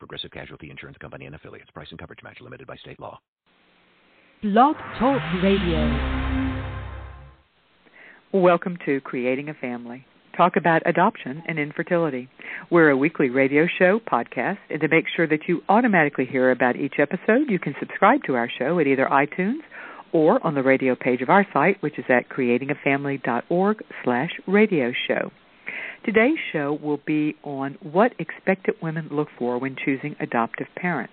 Progressive Casualty Insurance Company and affiliates. Price and coverage match limited by state law. Blog Talk Radio. Welcome to Creating a Family. Talk about adoption and infertility. We're a weekly radio show podcast, and to make sure that you automatically hear about each episode, you can subscribe to our show at either iTunes or on the radio page of our site, which is at creatingafamily.org slash radio show. Today's show will be on what expectant women look for when choosing adoptive parents.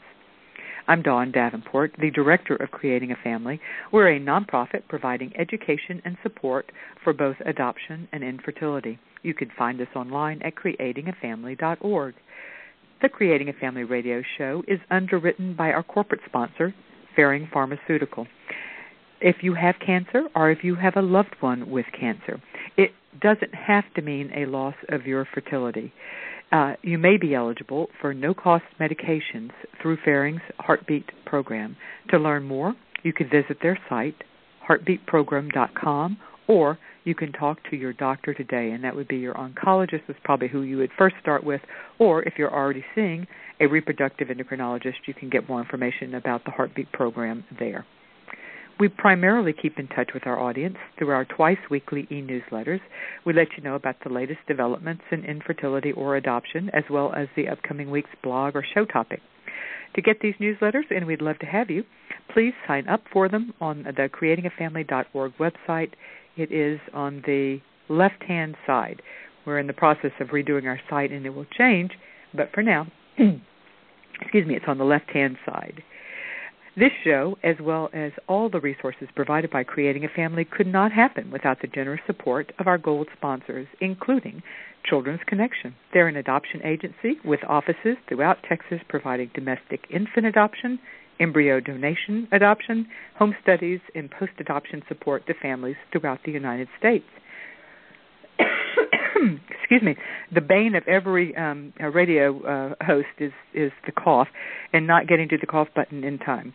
I'm Dawn Davenport, the director of Creating a Family. We're a nonprofit providing education and support for both adoption and infertility. You can find us online at creatingafamily.org. The Creating a Family radio show is underwritten by our corporate sponsor, Ferring Pharmaceutical. If you have cancer or if you have a loved one with cancer, it doesn't have to mean a loss of your fertility. Uh, you may be eligible for no cost medications through Ferring's Heartbeat program. To learn more, you can visit their site, heartbeatprogram.com, or you can talk to your doctor today, and that would be your oncologist, is probably who you would first start with, or if you're already seeing a reproductive endocrinologist, you can get more information about the Heartbeat program there. We primarily keep in touch with our audience through our twice weekly e newsletters. We let you know about the latest developments in infertility or adoption, as well as the upcoming week's blog or show topic. To get these newsletters, and we'd love to have you, please sign up for them on the creatingafamily.org website. It is on the left hand side. We're in the process of redoing our site and it will change, but for now, excuse me, it's on the left hand side. This show, as well as all the resources provided by Creating a Family, could not happen without the generous support of our gold sponsors, including Children's Connection. They're an adoption agency with offices throughout Texas providing domestic infant adoption, embryo donation adoption, home studies, and post adoption support to families throughout the United States. excuse me, the bane of every um, radio uh, host is is the cough, and not getting to the cough button in time.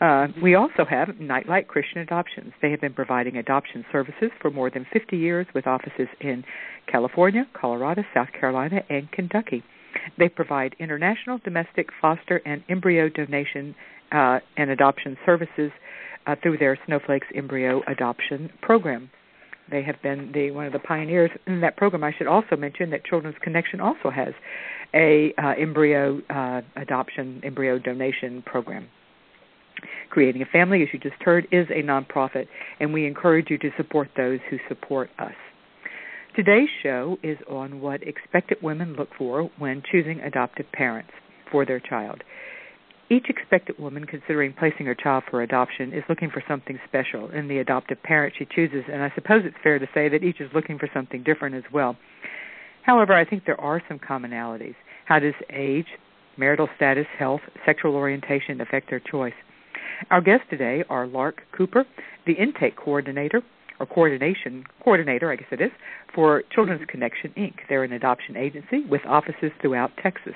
Uh, we also have Nightlight Christian Adoptions. They have been providing adoption services for more than 50 years with offices in California, Colorado, South Carolina, and Kentucky. They provide international, domestic, foster, and embryo donation uh, and adoption services uh, through their Snowflakes Embryo Adoption Program. They have been the one of the pioneers in that program. I should also mention that Children's Connection also has a uh, embryo uh, adoption, embryo donation program. Creating a Family, as you just heard, is a nonprofit, and we encourage you to support those who support us. Today's show is on what expectant women look for when choosing adoptive parents for their child. Each expectant woman considering placing her child for adoption is looking for something special in the adoptive parent she chooses, and I suppose it's fair to say that each is looking for something different as well. However, I think there are some commonalities. How does age, marital status, health, sexual orientation affect their choice? Our guests today are Lark Cooper, the intake coordinator or coordination coordinator, I guess it is, for Children's Connection Inc. They're an adoption agency with offices throughout Texas.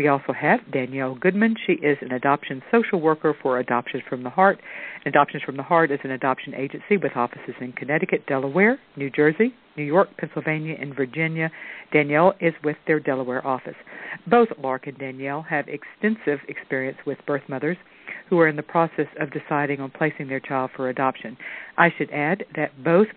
We also have Danielle Goodman. She is an adoption social worker for Adoptions from the Heart. Adoptions from the Heart is an adoption agency with offices in Connecticut, Delaware, New Jersey, New York, Pennsylvania, and Virginia. Danielle is with their Delaware office. Both Lark and Danielle have extensive experience with birth mothers who are in the process of deciding on placing their child for adoption. I should add that both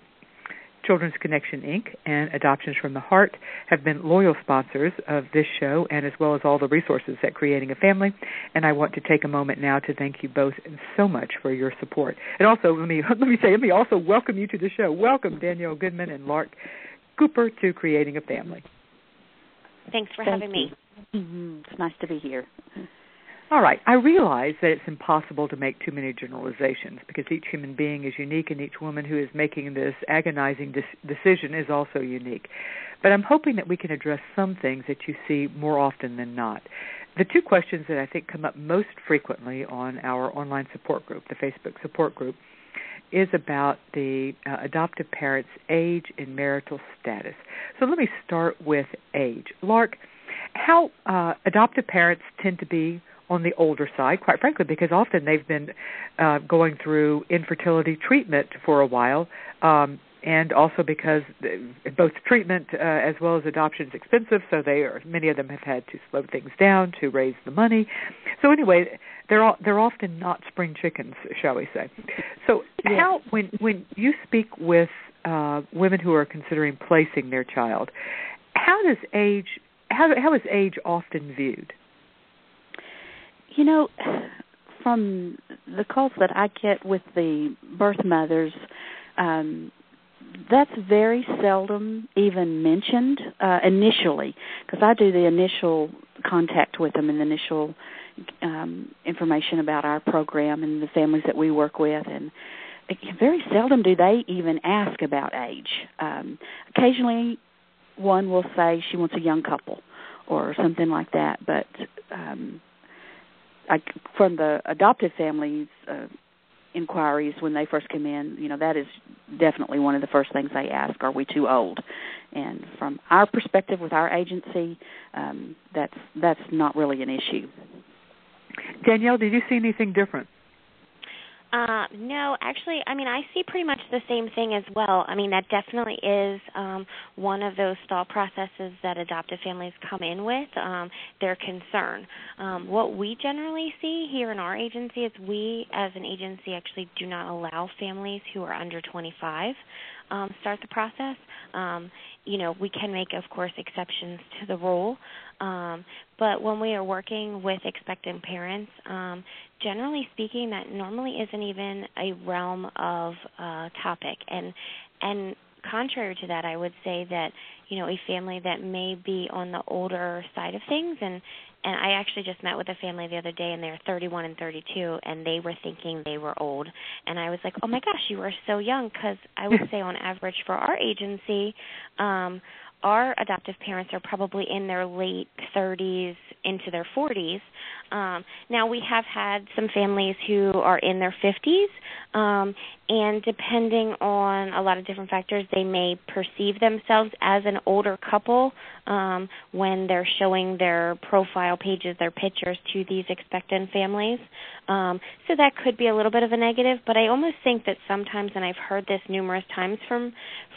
Children's Connection Inc. and Adoptions from the Heart have been loyal sponsors of this show and as well as all the resources at Creating a Family. And I want to take a moment now to thank you both so much for your support. And also, let me let me say, let me also welcome you to the show. Welcome Danielle Goodman and Lark Cooper to Creating a Family. Thanks for thank having you. me. Mm-hmm. It's nice to be here. All right. I realize that it's impossible to make too many generalizations because each human being is unique and each woman who is making this agonizing dis- decision is also unique. But I'm hoping that we can address some things that you see more often than not. the two questions that I think come up most frequently on our online support group, the Facebook support group, is about the uh, adoptive parent's age and marital status. So let me start with age. Lark, how uh, adoptive parents tend to be on the older side, quite frankly, because often they've been uh, going through infertility treatment for a while. Um, and also because both treatment uh, as well as adoption is expensive, so they are many of them have had to slow things down to raise the money. So anyway, they're all, they're often not spring chickens, shall we say? So yes. how when when you speak with uh, women who are considering placing their child, how does age how how is age often viewed? You know, from the calls that I get with the birth mothers, um, that's very seldom even mentioned uh, initially because I do the initial contact with them and the initial um, information about our program and the families that we work with and very seldom do they even ask about age. Um, occasionally, one will say she wants a young couple or something like that, but um, I, from the adoptive families, uh, inquiries when they first come in, you know, that is definitely one of the first things they ask, are we too old? And from our perspective with our agency, um, that's that's not really an issue. Danielle, did you see anything different? Uh, no, actually, I mean, I see pretty much the same thing as well. I mean, that definitely is um, one of those stall processes that adoptive families come in with, um, their concern. Um, what we generally see here in our agency is we, as an agency, actually do not allow families who are under 25 um, start the process. Um, you know, we can make, of course, exceptions to the rule. Um, but when we are working with expectant parents, um, generally speaking, that normally isn't even a realm of uh, topic. And and contrary to that, I would say that you know a family that may be on the older side of things and and I actually just met with a family the other day and they're 31 and 32 and they were thinking they were old and I was like, "Oh my gosh, you are so young" cuz I would say on average for our agency um our adoptive parents are probably in their late 30s into their 40s. Um, now we have had some families who are in their 50s, um, and depending on a lot of different factors, they may perceive themselves as an older couple um, when they're showing their profile pages, their pictures to these expectant families. Um, so that could be a little bit of a negative, but I almost think that sometimes, and I've heard this numerous times from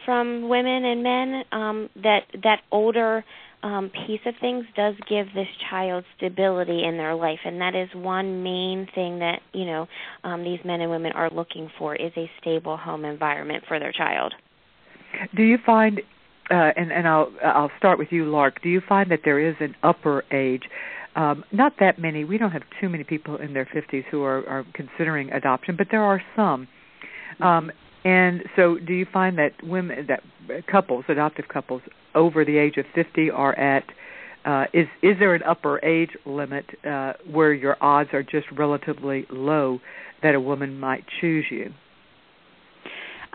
from women and men, um, that that older um, piece of things does give this child stability in their life, and that is one main thing that you know um, these men and women are looking for is a stable home environment for their child. Do you find, uh, and, and I'll I'll start with you, Lark. Do you find that there is an upper age? Um, not that many. We don't have too many people in their 50s who are, are considering adoption, but there are some. Um, and so, do you find that women, that couples, adoptive couples over the age of 50, are at uh, is is there an upper age limit uh, where your odds are just relatively low that a woman might choose you?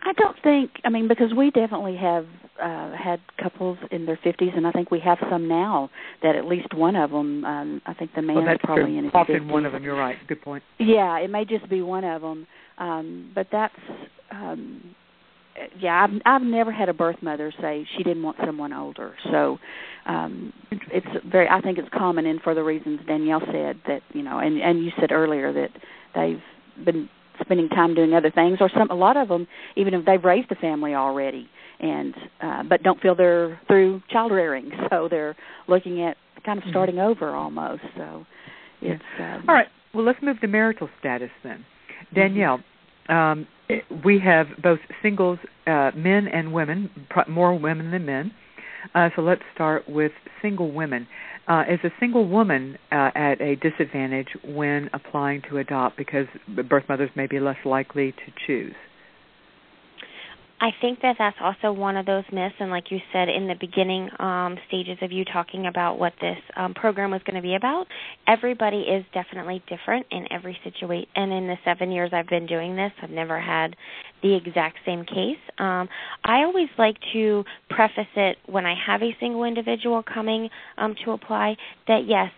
I don't think. I mean, because we definitely have uh, had couples in their fifties, and I think we have some now that at least one of them. Um, I think the man well, is probably true. in his Often 50s. one of them. You're right. Good point. Yeah, it may just be one of them, um, but that's um yeah i've i've never had a birth mother say she didn't want someone older. So um it's very i think it's common and for the reasons danielle said that you know and and you said earlier that they've been spending time doing other things or some a lot of them even if they've raised a family already and uh but don't feel they're through child rearing. So they're looking at kind of starting mm-hmm. over almost. So it's um, all right. Well let's move to marital status then. Danielle mm-hmm. Um we have both singles, uh, men and women, more women than men. Uh, so let's start with single women. Uh, is a single woman uh, at a disadvantage when applying to adopt because birth mothers may be less likely to choose? I think that that's also one of those myths, and like you said in the beginning um, stages of you talking about what this um, program was going to be about, everybody is definitely different in every situation. And in the seven years I've been doing this, I've never had the exact same case. Um, I always like to preface it when I have a single individual coming um, to apply that yes,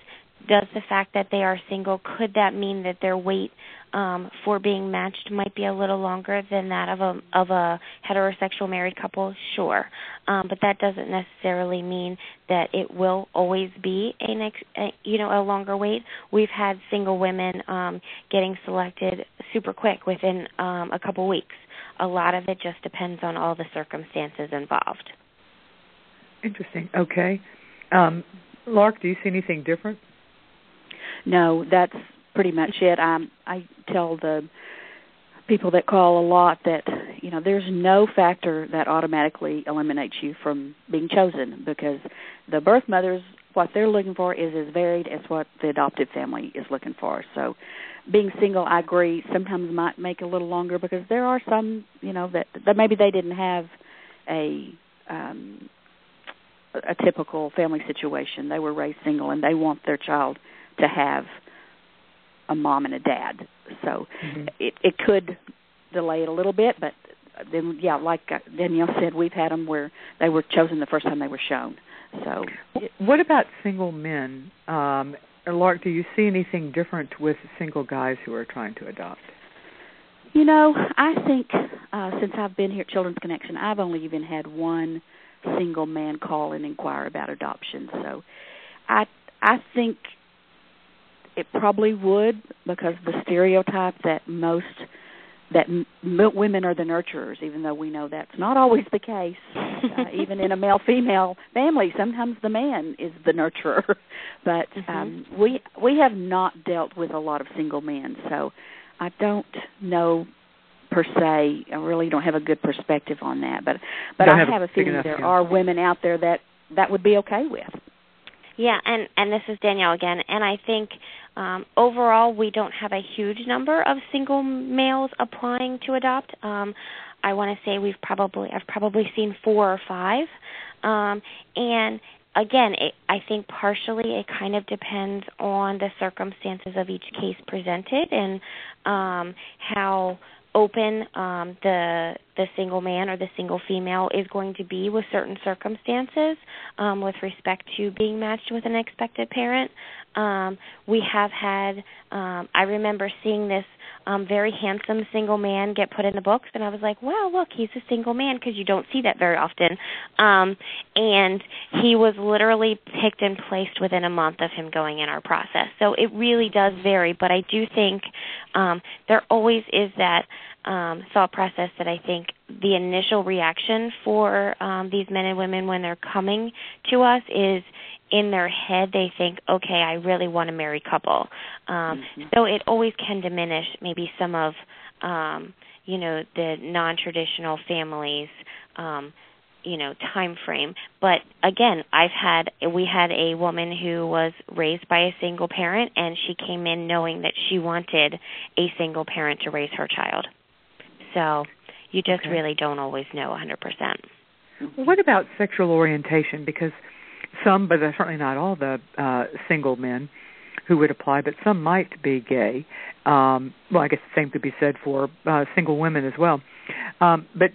does the fact that they are single could that mean that their wait um, for being matched might be a little longer than that of a of a heterosexual married couple? Sure, um, but that doesn't necessarily mean that it will always be a next a, you know a longer wait. We've had single women um, getting selected super quick within um, a couple weeks. A lot of it just depends on all the circumstances involved. Interesting. Okay. Um, Lark, do you see anything different? No, that's pretty much it. Um, I tell the people that call a lot that you know there's no factor that automatically eliminates you from being chosen because the birth mothers what they're looking for is as varied as what the adoptive family is looking for. So being single, I agree, sometimes might make a little longer because there are some, you know, that that maybe they didn't have a um a typical family situation. They were raised single and they want their child to have a mom and a dad. So mm-hmm. it it could delay it a little bit, but then yeah, like uh, Danielle said, we've had them where they were chosen the first time they were shown. So what about single men? Um Lark, do you see anything different with single guys who are trying to adopt? You know, I think uh since I've been here at Children's Connection, I've only even had one single man call and inquire about adoption. So I I think it probably would because the stereotype that most that m- women are the nurturers, even though we know that's not always the case. Uh, even in a male female family, sometimes the man is the nurturer. but mm-hmm. um, we we have not dealt with a lot of single men, so I don't know per se. I really don't have a good perspective on that. But but I have, have a feeling there are women out there that that would be okay with. Yeah, and and this is Danielle again, and I think um, overall we don't have a huge number of single males applying to adopt. Um, I want to say we've probably I've probably seen four or five, um, and again, it, I think partially it kind of depends on the circumstances of each case presented and um, how open um, the the single man or the single female is going to be with certain circumstances um, with respect to being matched with an expected parent. Um, we have had, um, I remember seeing this um, very handsome single man get put in the books, and I was like, wow, look, he's a single man because you don't see that very often. Um, and he was literally picked and placed within a month of him going in our process. So it really does vary, but I do think um, there always is that um, thought process that I think the initial reaction for um, these men and women when they're coming to us is in their head they think, okay, I really want a married couple. Um, mm-hmm. So it always can diminish maybe some of um, you know the non-traditional families. Um, you know time frame but again i've had we had a woman who was raised by a single parent and she came in knowing that she wanted a single parent to raise her child so you just okay. really don't always know 100%. What about sexual orientation? Because some, but certainly not all, the uh, single men who would apply, but some might be gay. Um, well, I guess the same could be said for uh, single women as well. Um, but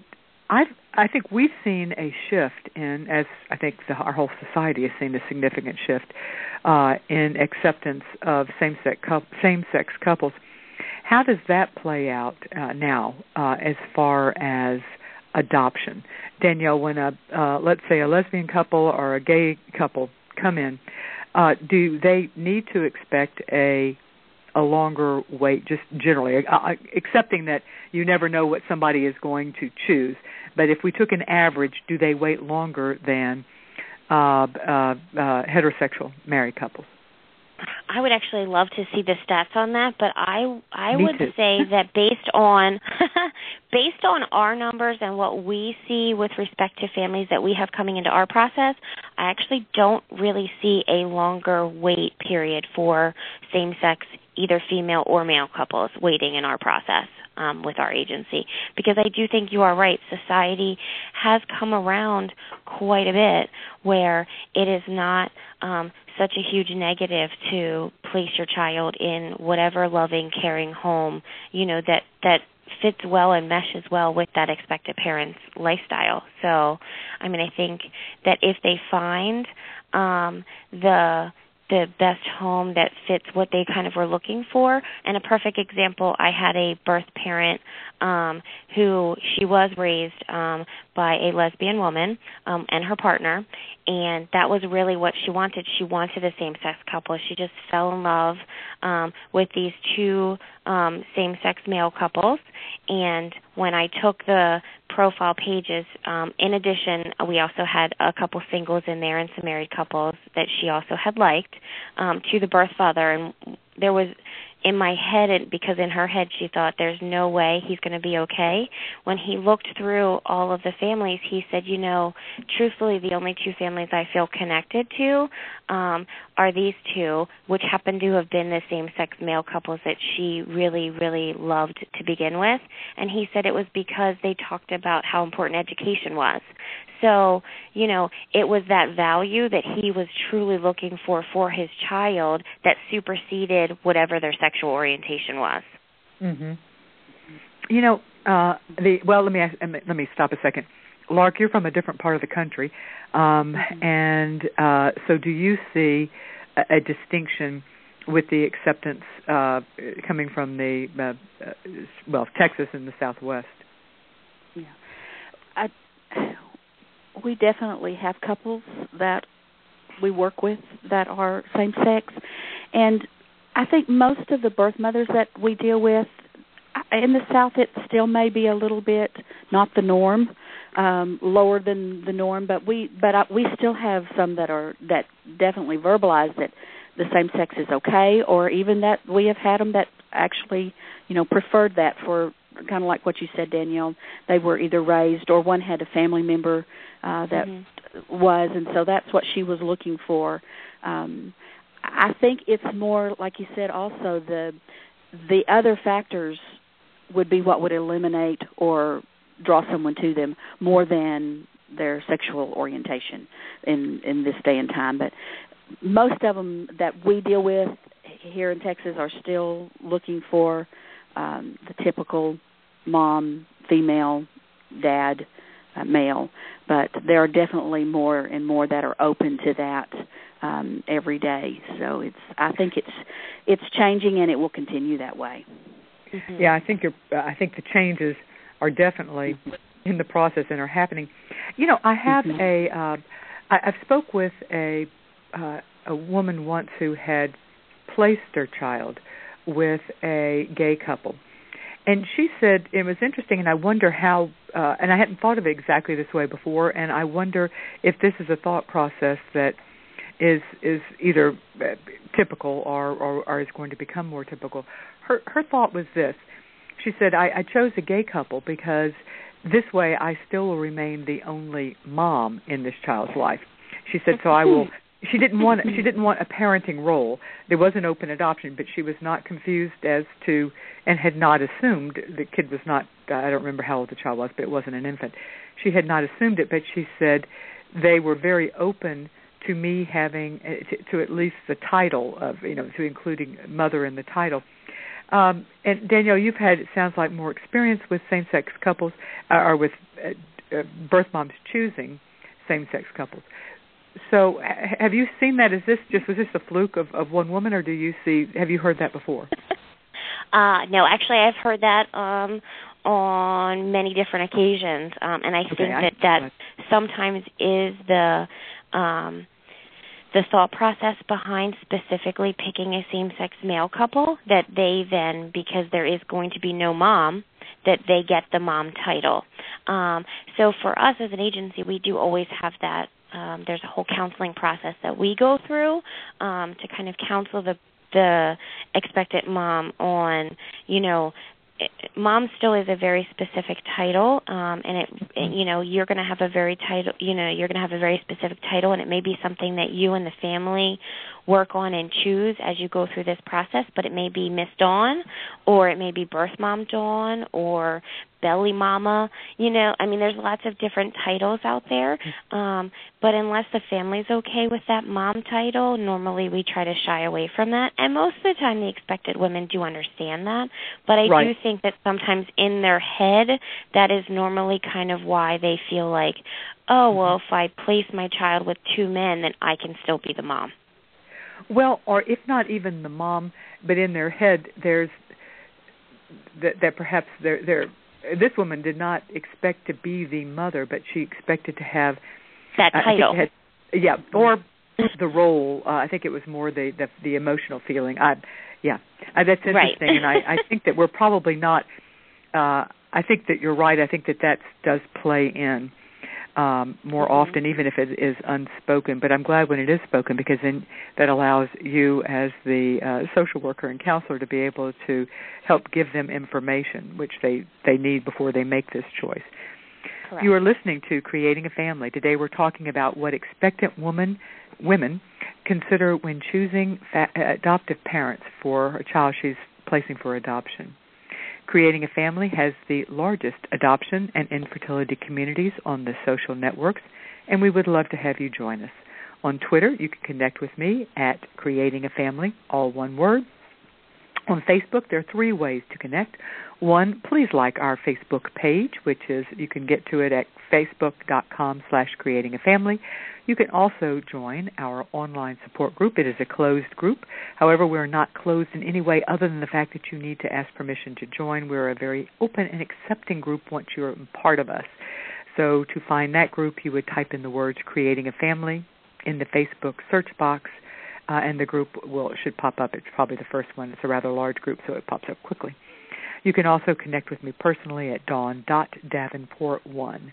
I I think we've seen a shift in, as I think the, our whole society has seen a significant shift uh, in acceptance of same-sex same-sex couples. How does that play out uh, now uh, as far as adoption? Danielle, when a uh, let's say a lesbian couple or a gay couple come in, uh, do they need to expect a a longer wait just generally uh, uh, accepting that you never know what somebody is going to choose but if we took an average do they wait longer than uh, uh, uh, heterosexual married couples I would actually love to see the stats on that, but I I Me would too. say that based on based on our numbers and what we see with respect to families that we have coming into our process, I actually don't really see a longer wait period for same sex either female or male couples waiting in our process um, with our agency because I do think you are right. Society has come around quite a bit where it is not um, such a huge negative to place your child in whatever loving, caring home you know that that fits well and meshes well with that expected parent's lifestyle. So, I mean, I think that if they find um, the the best home that fits what they kind of were looking for. And a perfect example, I had a birth parent um who she was raised um by a lesbian woman um and her partner and that was really what she wanted. She wanted a same sex couple. She just fell in love um with these two um same sex male couples and when I took the profile pages um in addition we also had a couple singles in there and some married couples that she also had liked um to the birth father. And there was in my head and because in her head she thought there's no way he's going to be okay. When he looked through all of the families he said you know truthfully the only two families i feel connected to um are these two which happen to have been the same sex male couples that she really really loved to begin with. And he said it was because they talked about how important education was. So you know it was that value that he was truly looking for for his child that superseded whatever their sexual orientation was. Mhm you know uh the well let me ask, let me stop a second lark you're from a different part of the country um mm-hmm. and uh so do you see a, a distinction with the acceptance uh coming from the uh, uh well Texas and the southwest yeah I we definitely have couples that we work with that are same sex and I think most of the birth mothers that we deal with in the south it still may be a little bit not the norm um lower than the norm but we but I, we still have some that are that definitely verbalize that the same sex is okay or even that we have had them that actually you know preferred that for kind of like what you said Danielle they were either raised or one had a family member uh, that mm-hmm. was, and so that's what she was looking for. Um, I think it's more like you said. Also, the the other factors would be what would eliminate or draw someone to them more than their sexual orientation in in this day and time. But most of them that we deal with here in Texas are still looking for um, the typical mom, female, dad, uh, male but there are definitely more and more that are open to that um, every day. So it's I think it's it's changing and it will continue that way. Mm-hmm. Yeah, I think you're. I think the changes are definitely mm-hmm. in the process and are happening. You know, I have mm-hmm. a. Uh, I, I've spoke with a uh, a woman once who had placed her child with a gay couple and she said it was interesting and i wonder how uh and i hadn't thought of it exactly this way before and i wonder if this is a thought process that is is either uh, typical or, or or is going to become more typical her her thought was this she said i i chose a gay couple because this way i still will remain the only mom in this child's life she said so i will she didn't want she didn't want a parenting role. There was an open adoption, but she was not confused as to and had not assumed the kid was not. I don't remember how old the child was, but it wasn't an infant. She had not assumed it, but she said they were very open to me having uh, to, to at least the title of you know to including mother in the title. Um, and Danielle, you've had it sounds like more experience with same-sex couples uh, or with uh, uh, birth moms choosing same-sex couples. So have you seen that? Is this just was this a fluke of of one woman or do you see have you heard that before? Uh no actually i've heard that um on many different occasions um and i okay, think I, that that sometimes is the um the thought process behind specifically picking a same sex male couple that they then because there is going to be no mom that they get the mom title. Um so for us as an agency we do always have that um, there's a whole counseling process that we go through um, to kind of counsel the the expectant mom on you know mom still is a very specific title um and it, it you know you're going to have a very title you know you're going to have a very specific title and it may be something that you and the family work on and choose as you go through this process but it may be miss dawn or it may be birth mom dawn or belly mama. You know i mean there's lots of different titles out there um but unless the family's okay with that mom title normally we try to shy away from that. And most of the time the expected women do understand that but i right. do think that sometimes in their head that is normally kind of why they feel like oh well if i place my child with two men then i can still be the mom Well, or if not even the mom, but in their head, there's that, that perhaps they're, they're this woman did not expect to be the mother, but she expected to have that title. Had, yeah, or the role. Uh, I think it was more the the, the emotional feeling. I, yeah, uh, that's interesting, right. and I, I think that we're probably not. Uh, I think that you're right. I think that that does play in um, more mm-hmm. often, even if it is unspoken. But I'm glad when it is spoken because then that allows you, as the uh, social worker and counselor, to be able to help give them information which they they need before they make this choice. Correct. You are listening to Creating a Family. Today we're talking about what expectant woman women consider when choosing fa- adoptive parents for a child she's placing for adoption. Creating a Family has the largest adoption and infertility communities on the social networks, and we would love to have you join us. On Twitter, you can connect with me at Creating a Family, all one word. On Facebook, there are three ways to connect. One, please like our Facebook page, which is you can get to it at facebook.com slash creating a family. You can also join our online support group. It is a closed group. However, we're not closed in any way other than the fact that you need to ask permission to join. We're a very open and accepting group once you're part of us. So to find that group, you would type in the words creating a family in the Facebook search box uh, and the group will should pop up. It's probably the first one. It's a rather large group, so it pops up quickly. You can also connect with me personally at dawn.davenport1.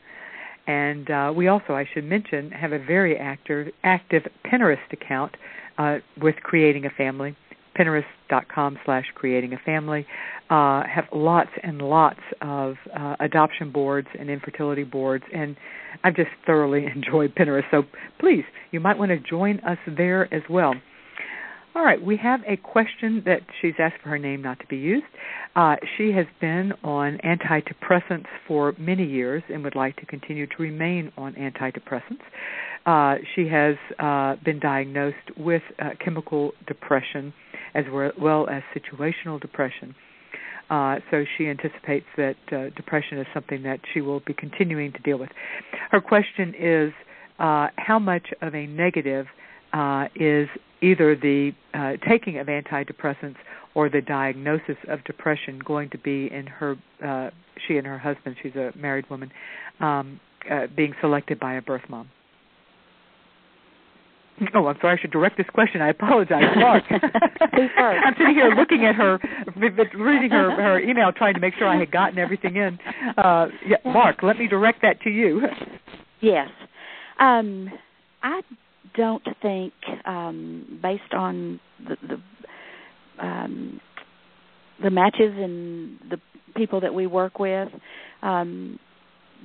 And uh, we also, I should mention, have a very active, active Pinterest account uh, with Creating a Family. Pinterest.com slash creating a family uh, have lots and lots of uh, adoption boards and infertility boards, and I've just thoroughly enjoyed Pinterest. So please, you might want to join us there as well. All right, we have a question that she's asked for her name not to be used. Uh, she has been on antidepressants for many years and would like to continue to remain on antidepressants. Uh, she has uh, been diagnosed with uh, chemical depression as well as situational depression. Uh, so she anticipates that uh, depression is something that she will be continuing to deal with. Her question is uh, how much of a negative uh, is either the uh, taking of antidepressants or the diagnosis of depression going to be in her uh, she and her husband she's a married woman um, being selected by a birth mom Oh, I'm sorry. I should direct this question. I apologize, Mark. I'm sitting here looking at her, reading her her email, trying to make sure I had gotten everything in. Uh, yeah, Mark, let me direct that to you. Yes, um, I don't think, um, based on the the, um, the matches and the people that we work with, um,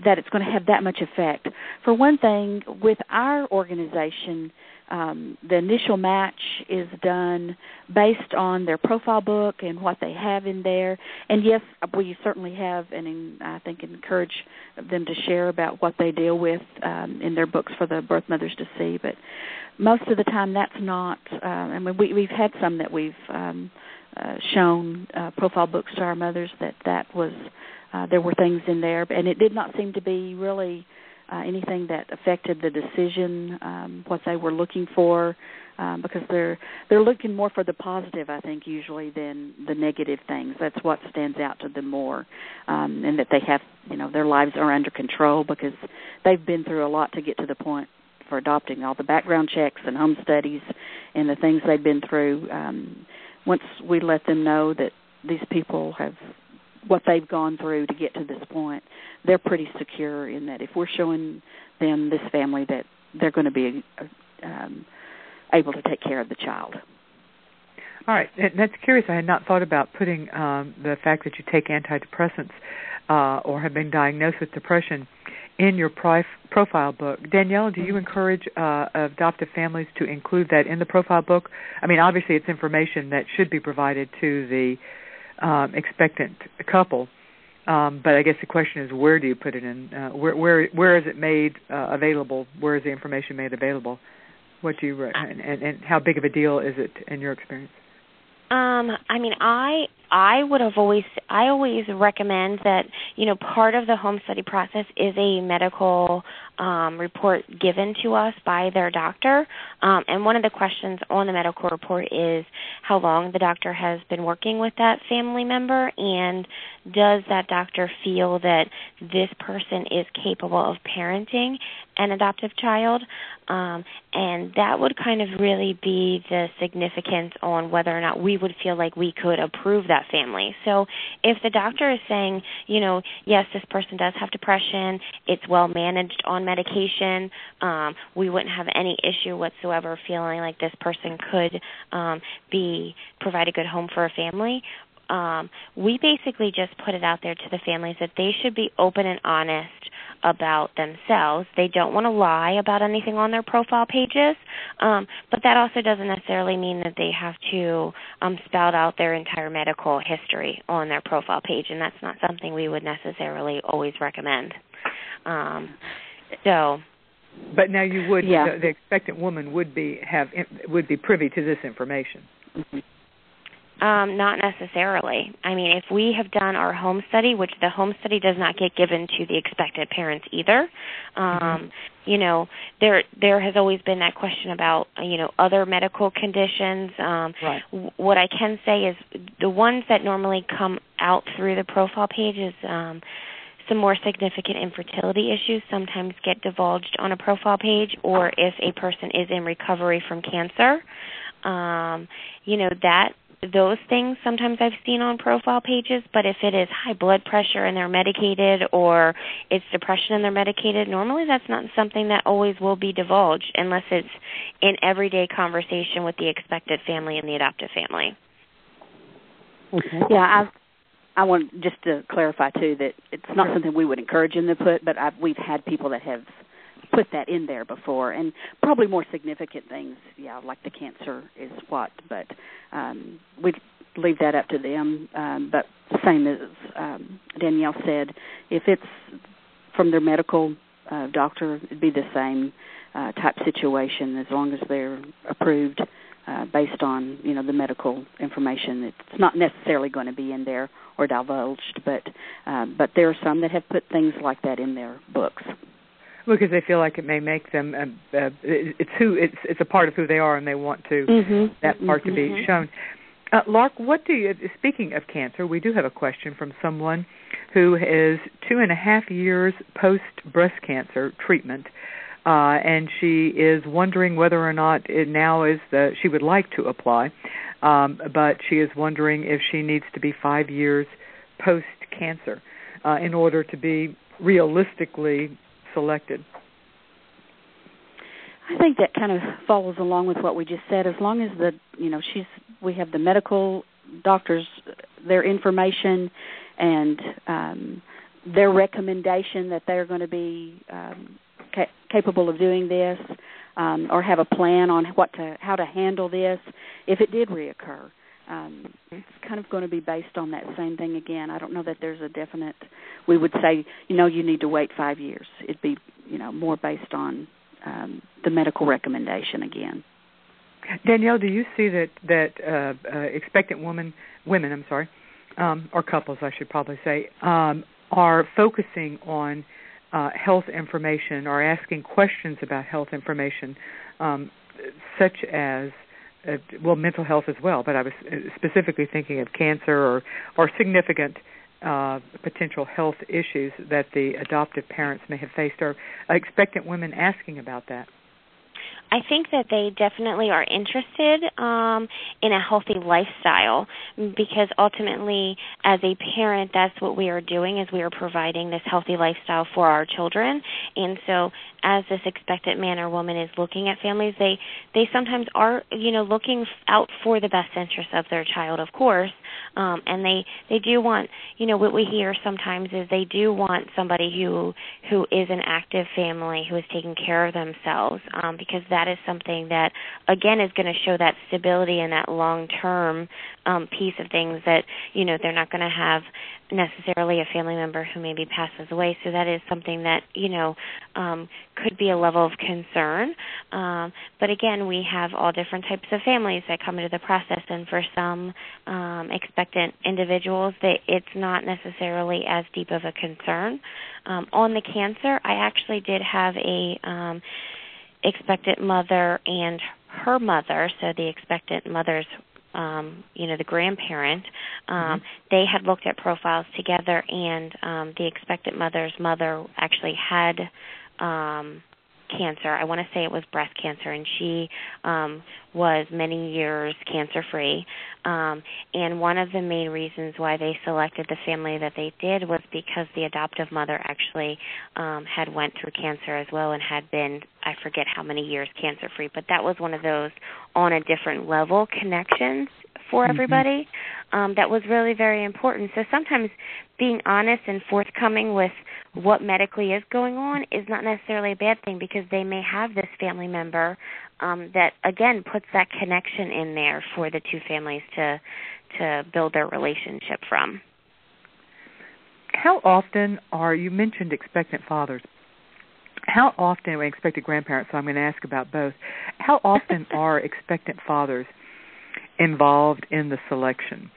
that it's going to have that much effect. For one thing, with our organization, um, the initial match is done based on their profile book and what they have in there. And yes, we certainly have, and I think encourage them to share about what they deal with um, in their books for the birth mothers to see. But most of the time, that's not. Uh, I mean, we, we've had some that we've um, uh, shown uh, profile books to our mothers that that was uh, there were things in there, and it did not seem to be really uh, anything that affected the decision, um, what they were looking for, um, because they're they're looking more for the positive, I think, usually than the negative things. That's what stands out to them more, um, and that they have, you know, their lives are under control because they've been through a lot to get to the point for adopting. All the background checks and home studies and the things they've been through. Um, once we let them know that these people have what they've gone through to get to this point, they're pretty secure in that if we're showing them this family that they're going to be um, able to take care of the child. All right, and that's curious. I had not thought about putting um, the fact that you take antidepressants uh, or have been diagnosed with depression in your pri- profile book. Danielle, do you encourage uh, adoptive families to include that in the profile book? I mean, obviously, it's information that should be provided to the um, expectant couple. Um, but I guess the question is, where do you put it in? Uh, where where where is it made uh, available? Where is the information made available? What do you and, and and how big of a deal is it in your experience? Um, I mean, I I would have always I always recommend that you know part of the home study process is a medical um, report given to us by their doctor, um, and one of the questions on the medical report is how long the doctor has been working with that family member, and does that doctor feel that this person is capable of parenting an adoptive child? Um, and that would kind of really be the significance on whether or not we would feel like we could approve that family. So if the doctor is saying, you know, yes, this person does have depression, it's well managed on medication, um, we wouldn't have any issue whatsoever feeling like this person could um, be provide a good home for a family um, we basically just put it out there to the families that they should be open and honest about themselves. They don't want to lie about anything on their profile pages, um, but that also doesn't necessarily mean that they have to um, spout out their entire medical history on their profile page, and that's not something we would necessarily always recommend. Um, so. But now you would Yeah. the, the expectant woman would be have would be privy to this information. Um, not necessarily. I mean, if we have done our home study, which the home study does not get given to the expected parents either, um, Mm-hmm. you know, there there has always been that question about you know other medical conditions. Um, Right. w- what I can say is the ones that normally come out through the profile page is um, some more significant infertility issues sometimes get divulged on a profile page, or if a person is in recovery from cancer. Um, you know that those things sometimes I've seen on profile pages, but if it is high blood pressure and they're medicated or it's depression and they're medicated, normally that's not something that always will be divulged unless it's in everyday conversation with the expected family and the adoptive family. Okay. Yeah, I I want just to clarify too that it's not something we would encourage them to put, but I've, we've had people that have put that in there before, and probably more significant things, yeah, like the cancer is what, but um, we leave that up to them. Um, but same as um, Danielle said, if it's from their medical uh, doctor, it'd be the same uh, type situation as long as they're approved uh, based on you know the medical information. It's not necessarily going to be in there or divulged, but uh, but there are some that have put things like that in their books. Because they feel like it may make them. Uh, uh, it's who it's it's a part of who they are, and they want to Mm-hmm. that part to be shown. Uh, Lark, what do you? Speaking of cancer, we do have a question from someone who is two and a half years post breast cancer treatment, uh, and she is wondering whether or not it now is the she would like to apply, um, but she is wondering if she needs to be five years post cancer uh, in order to be realistically selected. I think that kind of follows along with what we just said. As long as the you know she's we have the medical doctors their information and um, their recommendation that they're going to be um, ca- capable of doing this um, or have a plan on what to how to handle this if it did reoccur. Um, it's kind of going to be based on that same thing again. I don't know that there's a definite. We would say, you know, you need to wait five years. It'd be, you know, more based on um, the medical recommendation again. Danielle, do you see that that uh, uh, expectant women, women, I'm sorry, um, or couples, I should probably say, um, are focusing on uh, health information or asking questions about health information, um, such as uh, well, mental health as well. But I was uh, specifically thinking of cancer or or significant uh, potential health issues that the adoptive parents may have faced. Or expectant women asking about that? I think that they definitely are interested um, in a healthy lifestyle because ultimately, as a parent, that's what we are doing is we are providing this healthy lifestyle for our children. And so, as this expectant man or woman is looking at families, they they sometimes are you know looking out for the best interest of their child, of course, um, and they they do want you know what we hear sometimes is they do want somebody who who is an active family who is taking care of themselves um, because that that is something that again is going to show that stability and that long term um piece of things that you know they're not going to have necessarily a family member who maybe passes away. So that is something that you know um could be a level of concern. Um but again we have all different types of families that come into the process. And for some um expectant individuals that it's not necessarily as deep of a concern. Um on the cancer i actually did have a um expectant mother and her mother so the expectant mother's um you know the grandparent um mm-hmm. they had looked at profiles together and um the expectant mother's mother actually had um cancer. I want to say it was breast cancer, and she um, was many years cancer free. Um, and one of the main reasons why they selected the family that they did was because the adoptive mother actually um, had went through cancer as well and had been I forget how many years cancer free, but that was one of those on a different level connections for mm-hmm. everybody um, that was really very important. So sometimes being honest and forthcoming with what medically is going on is not necessarily a bad thing because they may have this family member um, that again puts that connection in there for the two families to to build their relationship from. How often are you mentioned expectant fathers? How often, expected grandparents, so I'm going to ask about both. How often are expectant fathers involved in the selection?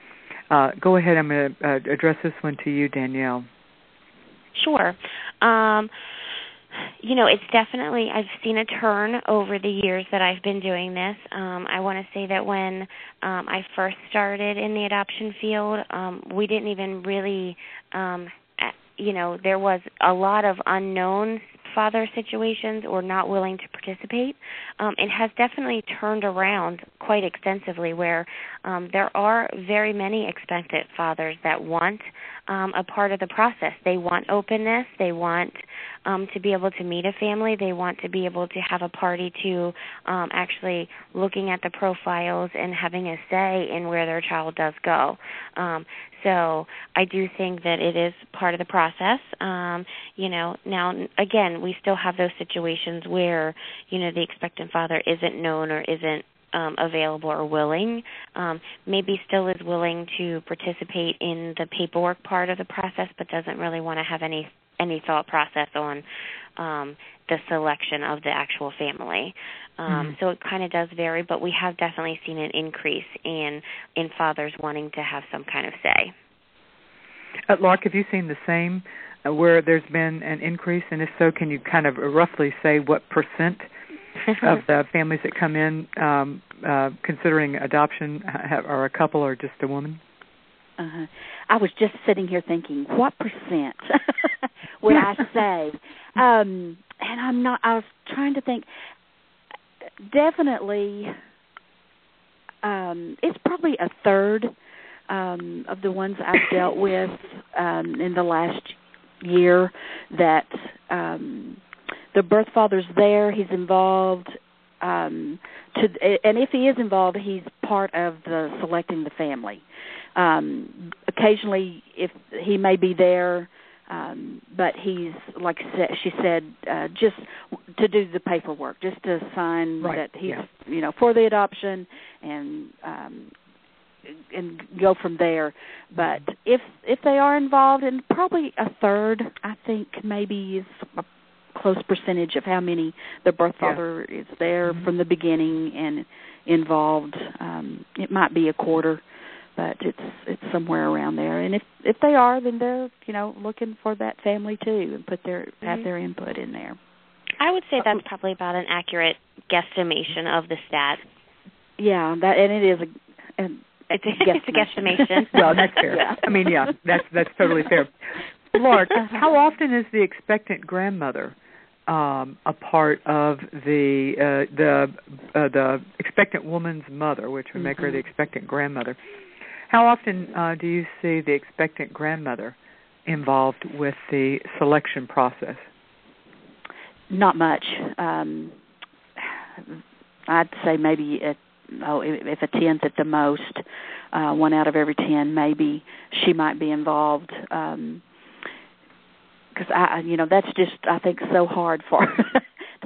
Uh, go ahead. I'm going to uh, address this one to you, Danielle. Sure. Um, you know, it's definitely I've seen a turn over the years that I've been doing this. Um, I want to say that when um, I first started in the adoption field, um, we didn't even really, um, you know, there was a lot of unknowns father situations or not willing to participate. Um, it has definitely turned around quite extensively where um, there are very many expectant fathers that want um, a part of the process. They want openness. They want um, to be able to meet a family. They want to be able to have a party to um, actually looking at the profiles and having a say in where their child does go. Um, so I do think that it is part of the process. Um, you know, now again, we still have those situations where you know the expectant father isn't known or isn't um, available or willing, um, maybe still is willing to participate in the paperwork part of the process, but doesn't really want to have any any thought process on um, the selection of the actual family. Um, mm-hmm. So it kind of does vary, but we have definitely seen an increase in in fathers wanting to have some kind of say. Uh, Lark, have you seen the same, uh, where there's been an increase, and if so, can you kind of roughly say what percent of the families that come in um, uh, considering adoption have, are a couple or just a woman? Uh-huh. I was just sitting here thinking, what percent would I say? Um, and I'm not. I was trying to think. Definitely, um, it's probably a third um, of the ones I've dealt with um, in the last year that um, the birth father's there. He's involved. Um, to and if he is involved, he's part of the selecting the family. Um, occasionally, if he may be there, um, but he's like she said, uh, just to do the paperwork, just to sign right. that he's yeah. you know for the adoption and um, and go from there. But if if they are involved, and probably a third, I think maybe is a close percentage of how many the birth father yeah. is there mm-hmm. from the beginning and involved. Um, it might be a quarter but it's it's somewhere around there. And if if they are, then they're you know looking for that family too, and put their mm-hmm. have their input in there. I would say that's probably about an accurate guesstimation of the stat. Yeah, that and it is a. a it's a, it's a guesstimation. well, that's fair. Yeah. I mean, yeah, that's that's totally fair. Lark, uh-huh. how often is the expectant grandmother um, a part of the uh, the uh, the expectant woman's mother, which would make mm-hmm. her the expectant grandmother? How often uh, do you see the expectant grandmother involved with the selection process? Not much. Um, I'd say maybe at, oh, if a tenth at the most, uh, one out of every ten, maybe she might be involved. Um, because I, you know, that's just I think so hard for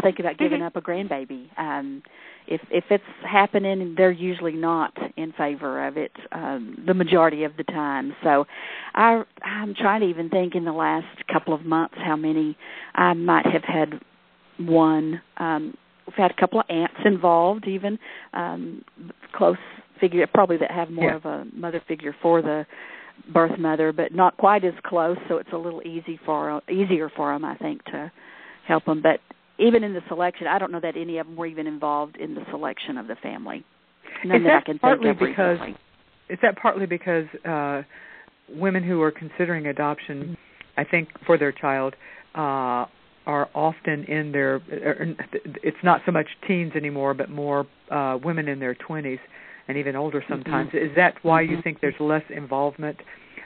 think about giving Mhm. up a grandbaby. Um, if if it's happening, they're usually not in favor of it um, the majority of the time. So, I I'm trying to even think in the last couple of months how many I might have had one. Um, we've had a couple of aunts involved, even um, close figure, probably that have more Yeah. of a mother figure for the birth mother, but not quite as close. So it's a little easy for easier for them, I think, to help them. But even in the selection, I don't know that any of them were even involved in the selection of the family. None Is that, I that can partly think of because- recently. Is that partly because uh, women who are considering adoption, I think, for their child, uh, are often in their? er, It's not so much teens anymore, but more uh, women in their twenties and even older sometimes. Is that why you Mhm. think there's less involvement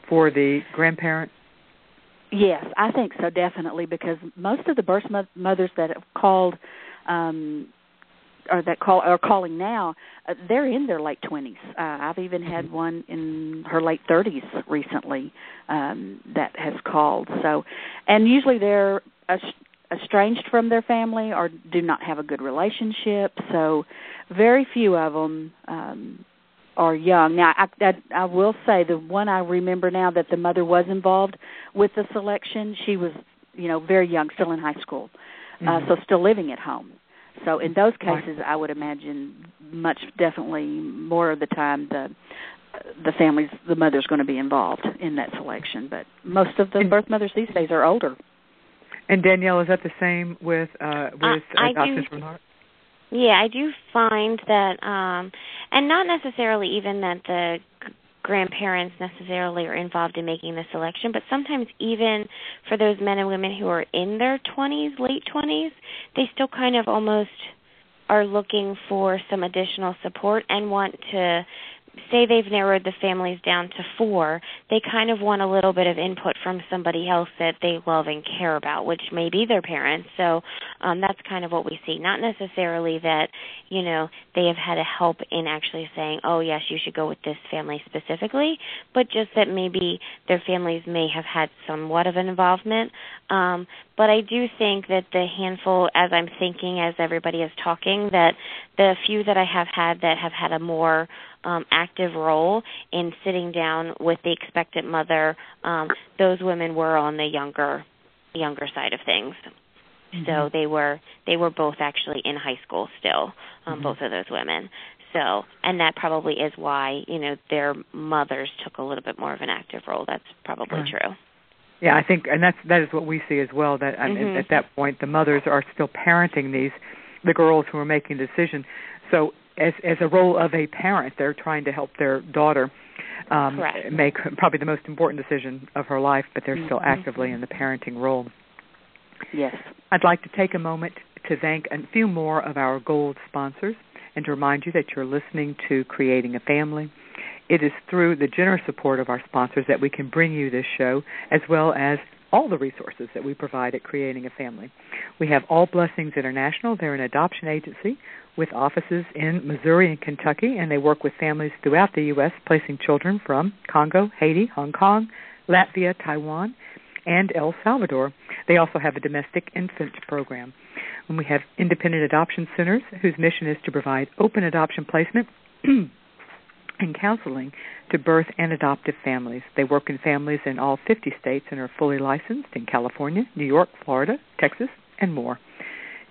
for the grandparent? Yes, I think so definitely because most of the birth mo- mothers that have called um or that call are calling now, uh, they're in their late 20s. Uh, I've even had one in her late 30s recently um that has called. So and usually they're estranged from their family or do not have a good relationship. So very few of them um are young. Now, I, I, I will say the one I remember now that the mother was involved with the selection, she was, you know, very young, still in high school, uh, Mhm. so still living at home. So in those Right. cases, I would imagine much definitely more of the time the the family's the mother's going to be involved in that selection. But most of the And- birth mothers these days are older. And Danielle, is that the same with uh, with I adoptions do- from heart? Yeah, I do find that, um, and not necessarily even that the grandparents necessarily are involved in making the selection, but sometimes even for those men and women who are in their 20s, late 20s, they still kind of almost are looking for some additional support and want to say they've narrowed the families down to four, they kind of want a little bit of input from somebody else that they love and care about, which may be their parents. So um, that's kind of what we see. Not necessarily that, you know, they have had a help in actually saying, oh, yes, you should go with this family specifically, but just that maybe their families may have had somewhat of an involvement. Um, but I do think that the handful, as I'm thinking, as everybody is talking, that the few that I have had that have had a more um, active role in sitting down with the expectant mother, um, those women were on the younger younger side of things. So they were they were both actually in high school still, um, Mhm. both of those women. So, and that probably is why you know their mothers took a little bit more of an active role. That's probably Right. true. Yeah, I think, and that's that is what we see as well. That I mean, Mhm. at that point, the mothers are still parenting these, the girls who are making the decision. So, as as a role of a parent, they're trying to help their daughter um, Correct. make probably the most important decision of her life, but they're still Mhm. actively in the parenting role. Yes. I'd like to take a moment to thank a few more of our gold sponsors and to remind you that you're listening to Creating a Family. It is through the generous support of our sponsors that we can bring you this show, as well as all the resources that we provide at Creating a Family. We have All Blessings International. They're an adoption agency with offices in Missouri and Kentucky, and they work with families throughout the U.S., placing children from Congo, Haiti, Hong Kong, Latvia, Taiwan, and El Salvador. They also have a domestic infant program. And we have independent adoption centers whose mission is to provide open adoption placement and counseling to birth and adoptive families. They work in families in all 50 states and are fully licensed in California, New York, Florida, Texas, and more.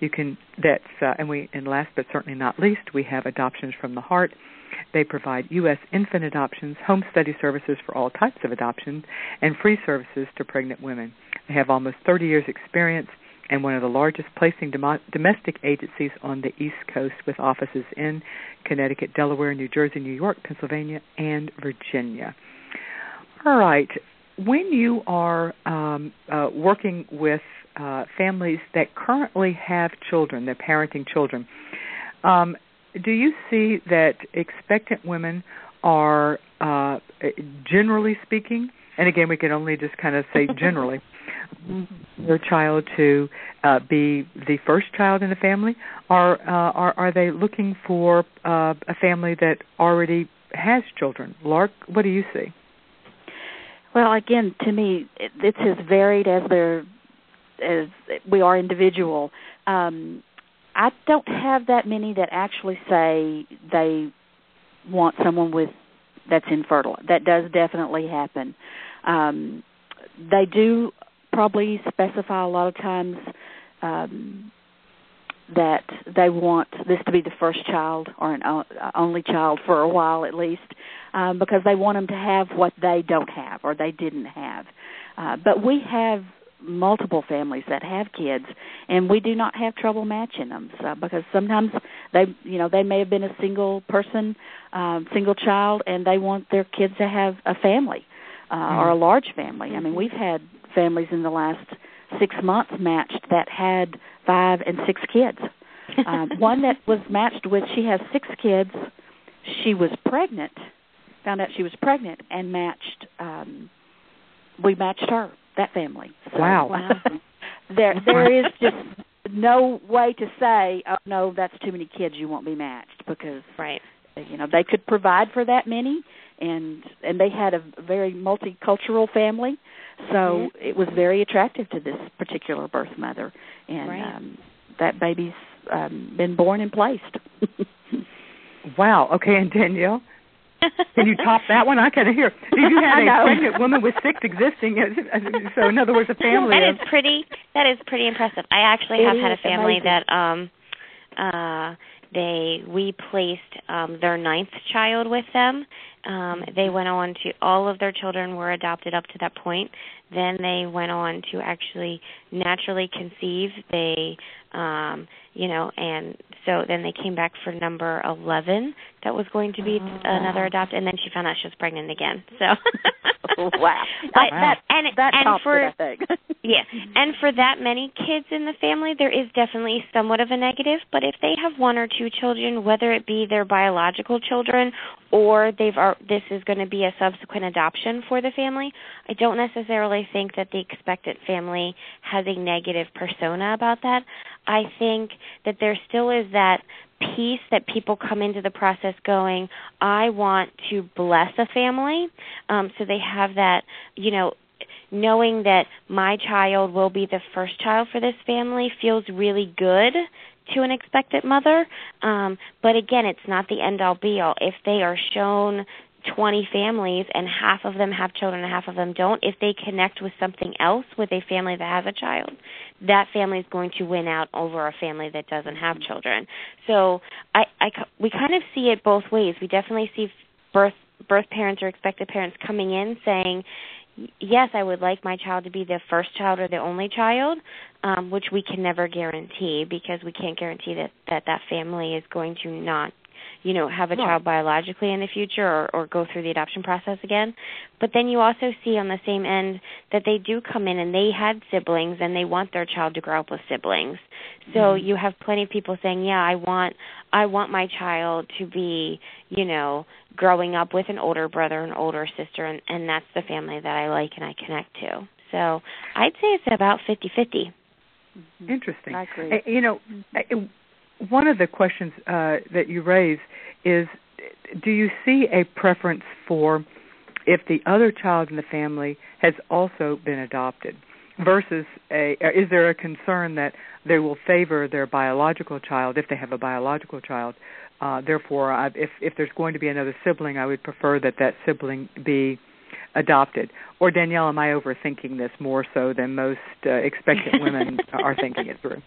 You can that's uh, and we and last but certainly not least, we have adoptions from the heart. They provide U.S. infant adoptions, home study services for all types of adoptions, and free services to pregnant women. They have almost 30 years' experience and one of the largest placing demo- domestic agencies on the East Coast with offices in Connecticut, Delaware, New Jersey, New York, Pennsylvania, and Virginia. All right. When you are um, uh, working with uh, families that currently have children, they're parenting children, um, do you see that expectant women are, uh, generally speaking, and again, we can only just kind of say generally, their child to uh, be the first child in the family, or uh, are are they looking for uh, a family that already has children? Lark, what do you see? Well, again, to me, it, it's as varied as they're as we are individual. Um, I don't have that many that actually say they want someone with that's infertile. That does definitely happen. Um, they do probably specify a lot of times um, that they want this to be the first child or an only child for a while at least, um, because they want them to have what they don't have or they didn't have. Uh, but we have multiple families that have kids and we do not have trouble matching them. So, because sometimes they you know they may have been a single person um single child and they want their kids to have a family uh mm-hmm. or a large family. I mean we've had families in the last six months matched that had five and six kids. Um one that was matched with she has six kids. She was pregnant found out she was pregnant and matched um we matched her that family. So, wow. wow. there there is just no way to say, oh no, that's too many kids. You won't be matched because right. You know they could provide for that many, and and they had a very multicultural family, so mm-hmm. it was very attractive to this particular birth mother, and right. um, that baby's um, been born and placed. wow. Okay, and Danielle. Can you top that one? I can hear. Did you have a pregnant woman with six existing? So, in other words, a family. That of, is pretty. That is pretty impressive. I actually it have had a family amazing. that um, uh, they we placed um, their ninth child with them. Um, they went on to all of their children were adopted up to that point. Then they went on to actually naturally conceive. They um you know and so then they came back for number 11 that was going to be oh, another wow. adopt and then she found out she was pregnant again so. Wow. But that and that and for it, yeah and for that many kids in the family there is definitely somewhat of a negative but if they have one or two children whether it be their biological children or they've are this is going to be a subsequent adoption for the family i don't necessarily think that the expectant family has a negative persona about that I think that there still is that piece that people come into the process going, I want to bless a family. Um, so they have that, you know, knowing that my child will be the first child for this family feels really good to an expectant mother. Um, but again, it's not the end all be all. If they are shown 20 families and half of them have children and half of them don't, if they connect with something else with a family that has a child, that family is going to win out over a family that doesn't have children. So I, I we kind of see it both ways. We definitely see birth birth parents or expected parents coming in saying, yes, I would like my child to be the first child or the only child, um, which we can never guarantee because we can't guarantee that that that family is going to not you know have a Right. child biologically in the future or, or go through the adoption process again but then you also see on the same end that they do come in and they had siblings and they want their child to grow up with siblings so Mhm. you have plenty of people saying yeah i want i want my child to be you know growing up with an older brother and older sister and and that's the family that i like and i connect to so i'd say it's about fifty fifty Interesting. I agree. Uh, You know, uh, one of the questions uh, that you raise is do you see a preference for if the other child in the family has also been adopted versus a is there a concern that they will favor their biological child if they have a biological child uh, therefore I, if if there's going to be another sibling I would prefer that that sibling be adopted. Or Danielle am I overthinking this more so than most uh, expectant women are thinking it through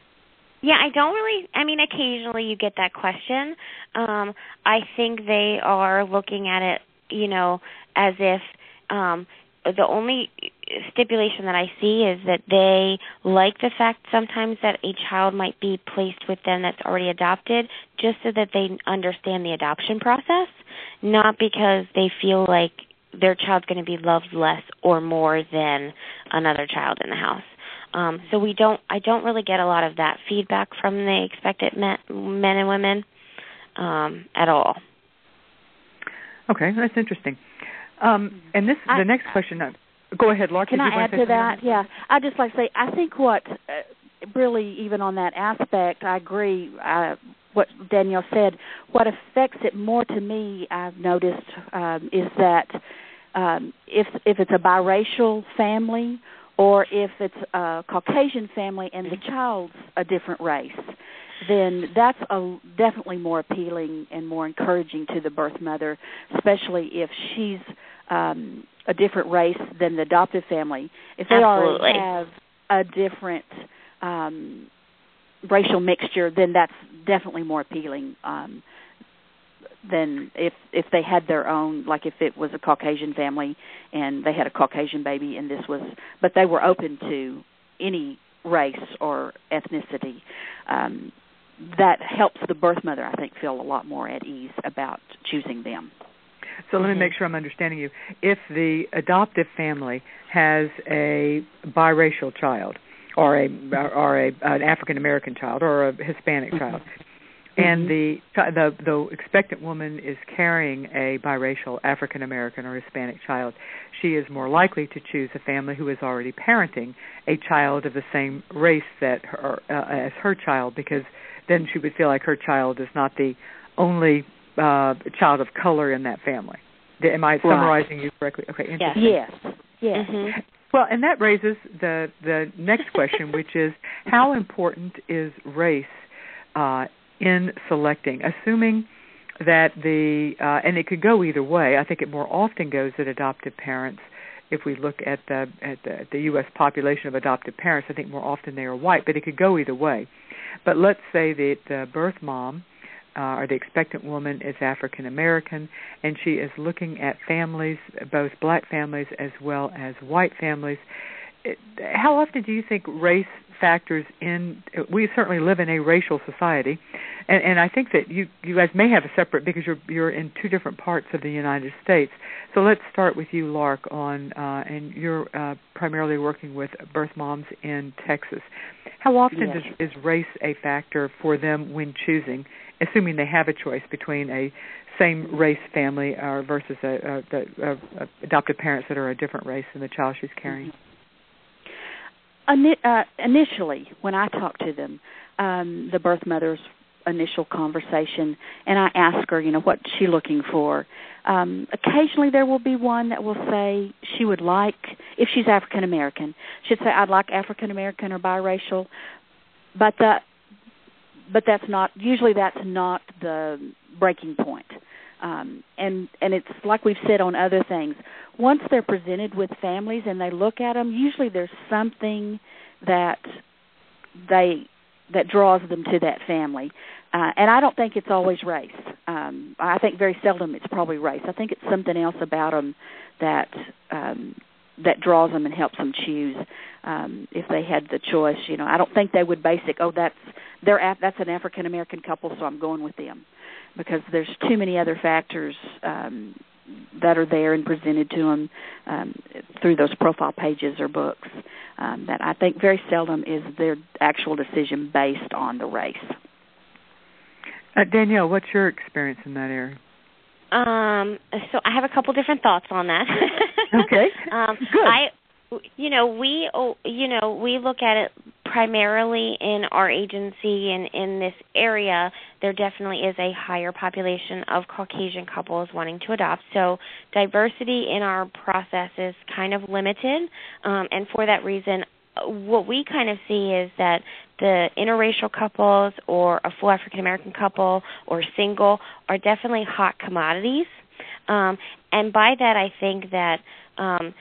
Yeah, I don't really. I mean, occasionally you get that question. Um, I think they are looking at it, you know, as if um, the only stipulation that I see is that they like the fact sometimes that a child might be placed with them that's already adopted, just so that they understand the adoption process, not because they feel like their child's going to be loved less or more than another child in the house. Um, so we don't. I don't really get a lot of that feedback from the expected men, men and women um, at all. Okay, that's interesting. Um, and this I- the next question. Uh, go ahead, Laura. Can you I add say to that? Yeah, I just like to say I think what uh, really even on that aspect, I agree. Uh, what Danielle said. What affects it more to me, I've noticed, um, is that um, if if it's a biracial family or if it's a Caucasian family and the child's a different race, then that's a, definitely more appealing and more encouraging to the birth mother, especially if she's um, a different race than the adoptive family. If they Absolutely. already have a different um, racial mixture, then that's definitely more appealing. Um, than if if they had their own like if it was a Caucasian family and they had a Caucasian baby and this was but they were open to any race or ethnicity um that helps the birth mother I think feel a lot more at ease about choosing them. So let me Mhm. make sure I'm understanding you. If the adoptive family has a biracial child, or a or a an African American child, or a Hispanic child, and the the the expectant woman is carrying a biracial African American or Hispanic child, she is more likely to choose a family who is already parenting a child of the same race that her uh, as her child, because then she would feel like her child is not the only uh, child of color in that family. Am I summarizing you correctly? Okay. interesting. Yes. Yes. Mhm. Well, and that raises the the next question, which is how important is race uh, in selecting, assuming that the uh, and it could go either way. I think it more often goes that adoptive parents. If we look at the at the, the U.S. population of adoptive parents, I think more often they are white, but it could go either way. But let's say that the birth mom uh, or the expectant woman is African American, and she is looking at families, both black families as well as white families. How often do you think race factors in? We certainly live in a racial society, and, and I think that you you guys may have a separate because you're you're in two different parts of the United States. So let's start with you, Lark, on uh, and you're uh, primarily working with birth moms in Texas. How often Yes. does, is race a factor for them when choosing? assuming they have a choice between a same race family uh, versus a, a, a, a adopted parents that are a different race than the child she's carrying. Uh, initially, when I talk to them, um, the birth mother's initial conversation, and I ask her, you know, what's she looking for. Um, occasionally, there will be one that will say she would like, if she's African American, she'd say, "I'd like African American or biracial," but the but that's not usually that's not the breaking point. Um, and and it's like we've said on other things. Once they're presented with families and they look at them, usually there's something that they that draws them to that family. Uh, and I don't think it's always race. Um, I think very seldom it's probably race. I think it's something else about them that um, that draws them and helps them choose. Um, if they had the choice, you know, I don't think they would base it. Oh, that's they're that's an African American couple, so I'm going with them, because there's too many other factors um, that are there and presented to them um, through those profile pages or books. Um, that I think very seldom is their actual decision based on the race. Uh, Danielle, what's your experience in that area? Um, so I have a couple different thoughts on that. Okay. um, Good. I, you know, we, oh, you know, we look at it primarily in our agency and in this area. There definitely is a higher population of Caucasian couples wanting to adopt. So diversity in our process is kind of limited, um, and for that reason, what we kind of see is that the interracial couples or a full African American couple or single are definitely hot commodities. Um, and by that, I think that um,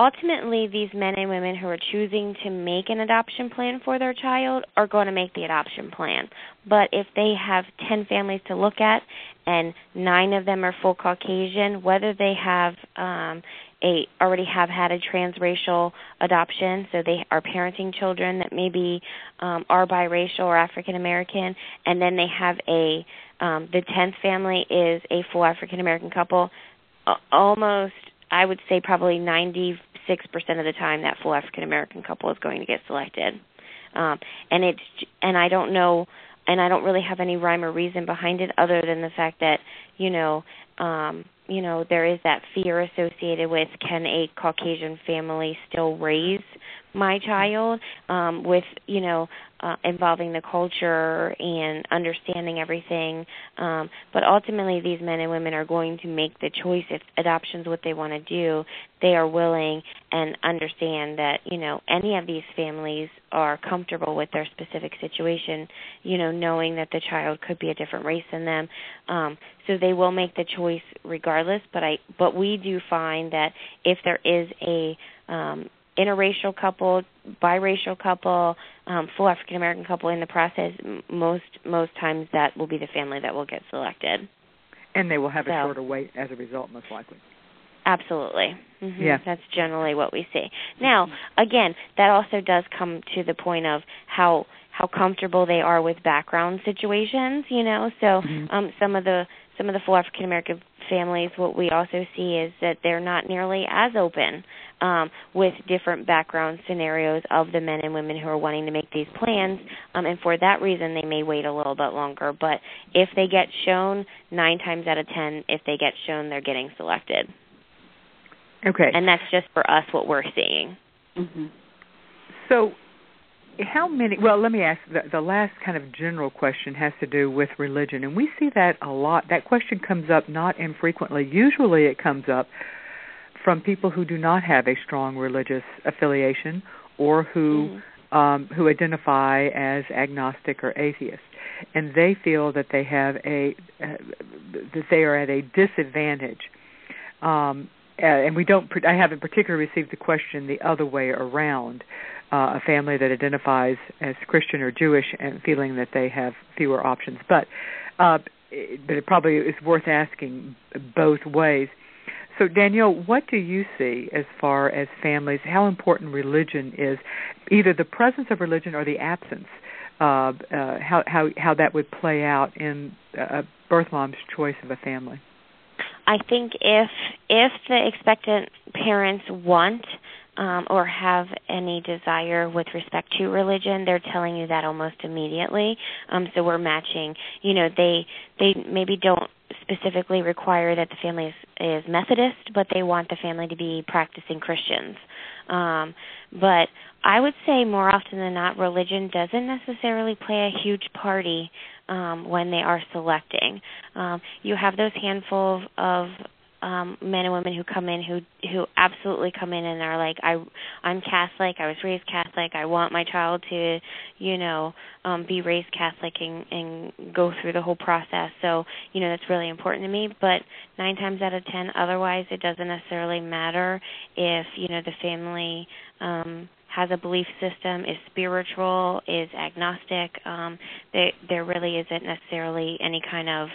ultimately these men and women who are choosing to make an adoption plan for their child are going to make the adoption plan. But if they have 10 families to look at and nine of them are full Caucasian, whether they have um, a already have had a transracial adoption, so they are parenting children that maybe um, are biracial or African American, and then they have a um, the tenth family is a full African American couple. Almost, I would say, probably ninety six percent of the time, that full African American couple is going to get selected. Um, and it's and I don't know, and I don't really have any rhyme or reason behind it other than the fact that you know. Um, you know there is that fear associated with can a caucasian family still raise my child um with you know uh, involving the culture and understanding everything. Um but ultimately these men and women are going to make the choice if adoption's what they want to do. They are willing and understand that you know any of these families are comfortable with their specific situation you know knowing that the child could be a different race than them. Um so they will make the choice regardless but i but we do find that if there is a um interracial couple, biracial couple, um, full African American couple in the process, most most times that will be the family that will get selected. And they will have so, a shorter wait as a result, most likely. Absolutely. Mm-hmm. Yeah. That's generally what we see. Now, again, that also does come to the point of how how comfortable they are with background situations, you know. So, mm-hmm. um some of the some of the full African American families what we also see is that they're not nearly as open um, with different background scenarios of the men and women who are wanting to make these plans, um, and for that reason, they may wait a little bit longer. But if they get shown, nine times out of ten, if they get shown, they're getting selected. Okay. And that's just for us what we're seeing. Mm-hmm. So, how many? Well, let me ask. The, the last kind of general question has to do with religion, and we see that a lot. That question comes up not infrequently. Usually, it comes up from people who do not have a strong religious affiliation or who mm-hmm. um, who identify as agnostic or atheist, and they feel that they have a uh, that they are at a disadvantage. Um, uh, and we don't. I haven't particularly received the question the other way around. Uh, a family that identifies as Christian or Jewish and feeling that they have fewer options, but uh, but it probably is worth asking both ways. So, Danielle, what do you see as far as families, how important religion is, either the presence of religion or the absence, uh, uh, how, how, how that would play out in a birth mom's choice of a family? I think if if the expectant parents want um, or have any desire with respect to religion, they're telling you that almost immediately. Um, so we're matching. You know, they they maybe don't specifically require that the family is, is Methodist, but they want the family to be practicing Christians. Um, but I would say more often than not, religion doesn't necessarily play a huge party um, when they are selecting. Um, you have those handful of, of um men and women who come in who who absolutely come in and are like I I'm Catholic, I was raised Catholic, I want my child to, you know, um be raised Catholic and and go through the whole process. So, you know, that's really important to me, but 9 times out of 10 otherwise it doesn't necessarily matter if, you know, the family um has a belief system, is spiritual, is agnostic. Um, there, there really isn't necessarily any kind of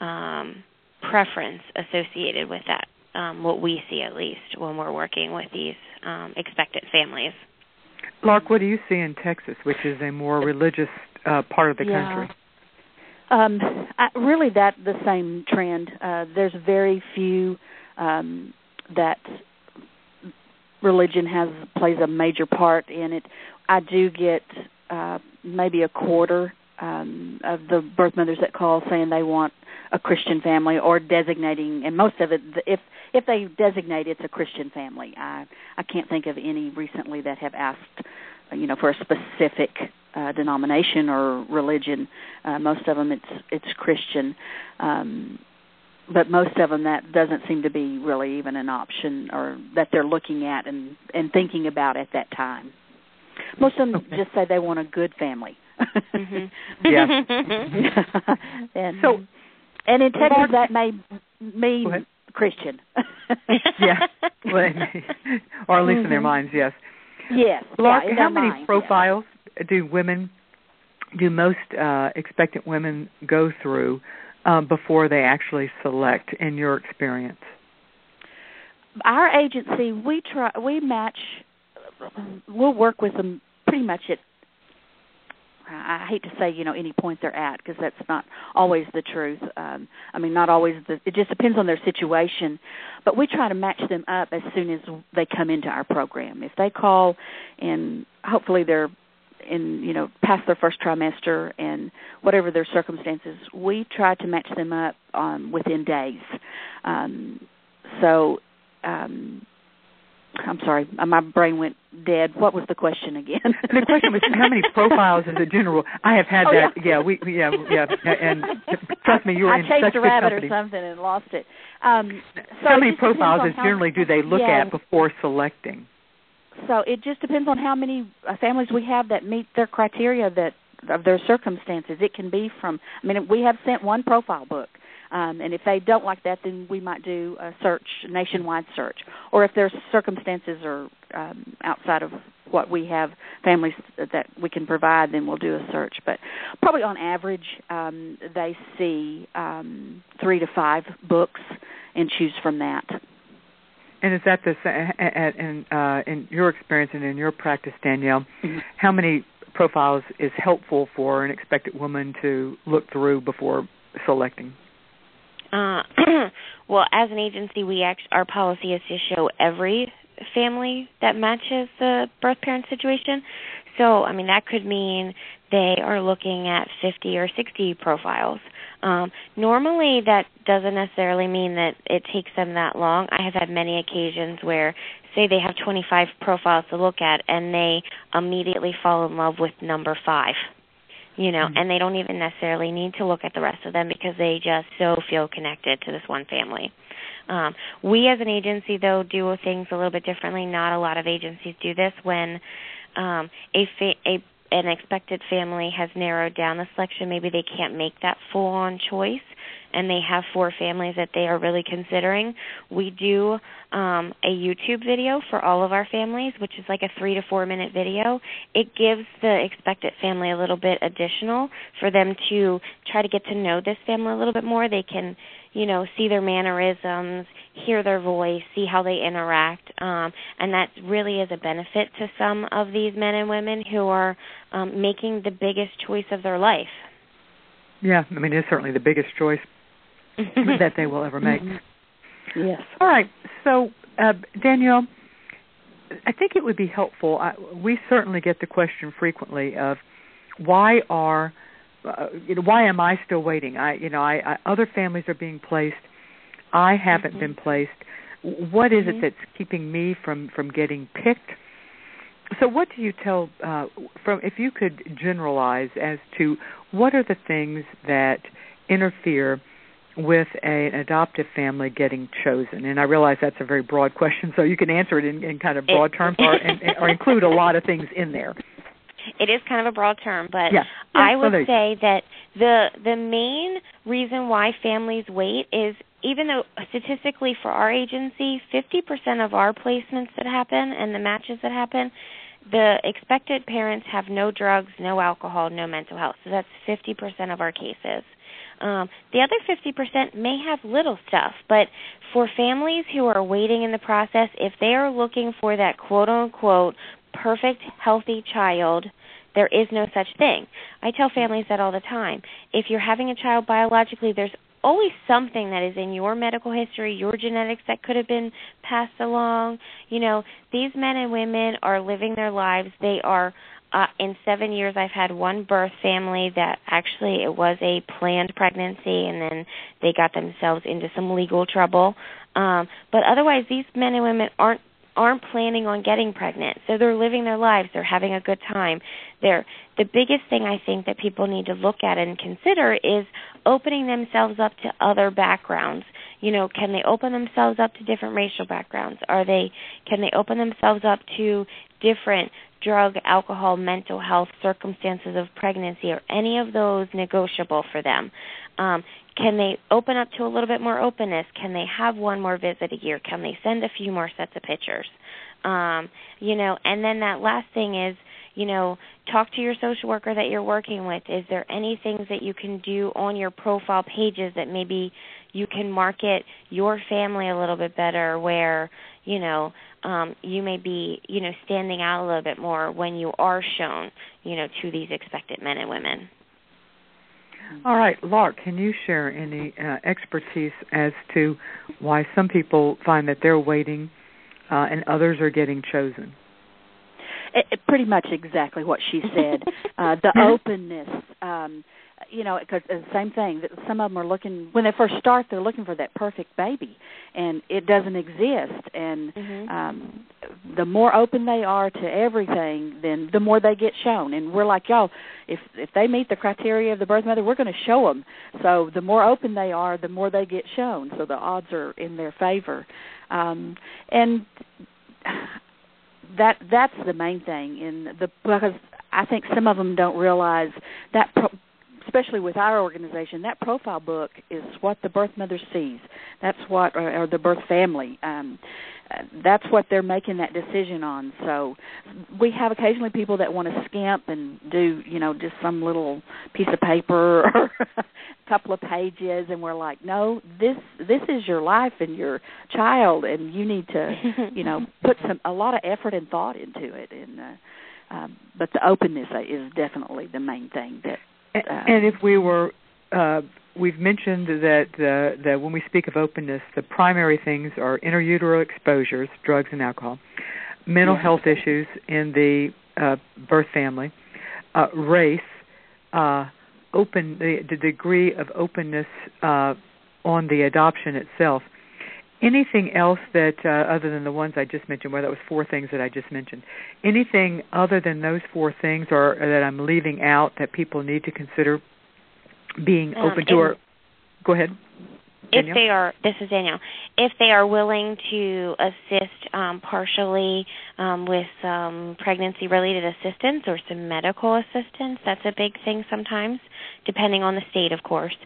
um, preference associated with that. Um, what we see, at least, when we're working with these um, expectant families. Lark, what do you see in Texas, which is a more religious uh, part of the yeah. country? Um, I, really, that the same trend. Uh, there's very few um, that religion has plays a major part in it. I do get uh, maybe a quarter um, of the birth mothers that call saying they want a Christian family or designating, and most of it, if if they designate it's a Christian family. I I can't think of any recently that have asked, you know, for a specific uh, denomination or religion. Uh, most of them it's it's Christian. Um, but most of them that doesn't seem to be really even an option or that they're looking at and and thinking about at that time most of them okay. just say they want a good family mm-hmm. yeah. And so and in texas Mark, that may mean christian. Yeah. Well, or at least in their Mhm. minds yes. Yes. Lark, yeah, how many mind, profiles do women do most uh, expectant women go through um, before they actually select in your experience? Our agency we try we match we'll work with them pretty much at I hate to say you know any point they're at because that's not always the truth. Um, I mean, not always. The, it just depends on their situation, but we try to match them up as soon as they come into our program. If they call, and hopefully they're in you know past their first trimester and whatever their circumstances, we try to match them up um, within days. Um, so um, I'm sorry, uh, my brain went dead. What was the question again? the question was how many profiles as a general. I have had oh, that. Yeah. yeah, we yeah yeah and trust me, you were I in chased such a rabbit company. or something and lost it. Um, so how many profiles as generally do they look yeah, at before selecting? So it just depends on how many uh, families we have that meet their criteria that of their circumstances. It can be from. I mean, we have sent one profile book. Um, and if they don't like that, then we might do a search, nationwide search. Or if their circumstances are um, outside of what we have, families that we can provide, then we'll do a search. But probably on average, um, they see um, three to five books and choose from that. And is that the in uh, in your experience and in your practice, Danielle? Mhm. How many profiles is helpful for an expected woman to look through before selecting? Uh, well, as an agency, we act, our policy is to show every family that matches the birth parent situation. So, I mean, that could mean they are looking at 50 or 60 profiles. Um, normally, that doesn't necessarily mean that it takes them that long. I have had many occasions where, say, they have 25 profiles to look at, and they immediately fall in love with number five you know, Mhm. and they don't even necessarily need to look at the rest of them because they just so feel connected to this one family. Um, we as an agency though do things a little bit differently. Not a lot of agencies do this when um, a, fa- a an expected family has narrowed down the selection. Maybe they can't make that full on choice and they have four families that they are really considering. We do um, a YouTube video for all of our families, which is like a three to four minute video. It gives the expected family a little bit additional for them to try to get to know this family a little bit more. They can, you know, see their mannerisms, hear their voice, see how they interact, um, and that really is a benefit to some of these men and women who are um, making the biggest choice of their life. Yeah, I mean it's certainly the biggest choice that they will ever make. Mm-hmm. Yes. All right. So, uh, Danielle, I think it would be helpful. I, we certainly get the question frequently of why are uh, you know why am I still waiting? I you know I, I other families are being placed. I haven't Mhm. been placed. What is Mhm. it that's keeping me from from getting picked? So, what do you tell uh, from if you could generalize as to what are the things that interfere with a, an adoptive family getting chosen? And I realize that's a very broad question, so you can answer it in, in kind of broad It- terms or, and, or include a lot of things in there. It is kind of a broad term, but Yeah. I would so say that the the main reason why families wait is even though statistically for our agency, 50% of our placements that happen and the matches that happen, the expected parents have no drugs, no alcohol, no mental health. So that's 50% of our cases. Um, the other 50% may have little stuff, but for families who are waiting in the process, if they are looking for that quote unquote perfect, healthy child, there is no such thing. I tell families that all the time. If you're having a child biologically, there's always something that is in your medical history, your genetics that could have been passed along. You know, these men and women are living their lives. They are uh in 7 years I've had one birth family that actually it was a planned pregnancy and then they got themselves into some legal trouble. Um but otherwise these men and women aren't aren't planning on getting pregnant. So they're living their lives, they're having a good time. They're the biggest thing I think that people need to look at and consider is opening themselves up to other backgrounds. You know, can they open themselves up to different racial backgrounds? Are they can they open themselves up to different drug, alcohol, mental health circumstances of pregnancy? Are any of those negotiable for them? Um, can they open up to a little bit more openness? Can they have one more visit a year? Can they send a few more sets of pictures? Um, you know, and then that last thing is, you know, talk to your social worker that you're working with. Is there any things that you can do on your profile pages that maybe you can market your family a little bit better where, you know, um, you may be, you know, standing out a little bit more when you are shown, you know, to these expected men and women. All right, Lark, can you share any uh, expertise as to why some people find that they're waiting uh, and others are getting chosen? It, it, pretty much exactly what she said. uh, the openness. Um, you know, because the same thing. That some of them are looking when they first start, they're looking for that perfect baby, and it doesn't exist. And Mhm. um, the more open they are to everything, then the more they get shown. And we're like, y'all, if if they meet the criteria of the birth mother, we're going to show them. So the more open they are, the more they get shown. So the odds are in their favor. Um, and that that's the main thing in the because I think some of them don't realize that pro, especially with our organization that profile book is what the birth mother sees. That's what or, or the birth family um that's what they're making that decision on. So we have occasionally people that want to skimp and do you know just some little piece of paper or a couple of pages and we're like no this this is your life and your child and you need to you know put some a lot of effort and thought into it. And uh, um, but the openness is definitely the main thing that A- uh, and if we were, uh, we've mentioned that uh, that when we speak of openness, the primary things are intrautero exposures, drugs and alcohol, mental Yes. health issues in the uh, birth family, uh, race, uh, open the, the degree of openness uh, on the adoption itself. Anything else that uh, other than the ones I just mentioned, where that was four things that I just mentioned, anything other than those four things, or, or that I'm leaving out that people need to consider being Um, open to? Or go ahead. if Danielle? they are this is Danielle, if they are willing to assist um, partially um, with some pregnancy related assistance or some medical assistance, that's a big thing sometimes, depending on the state, of course.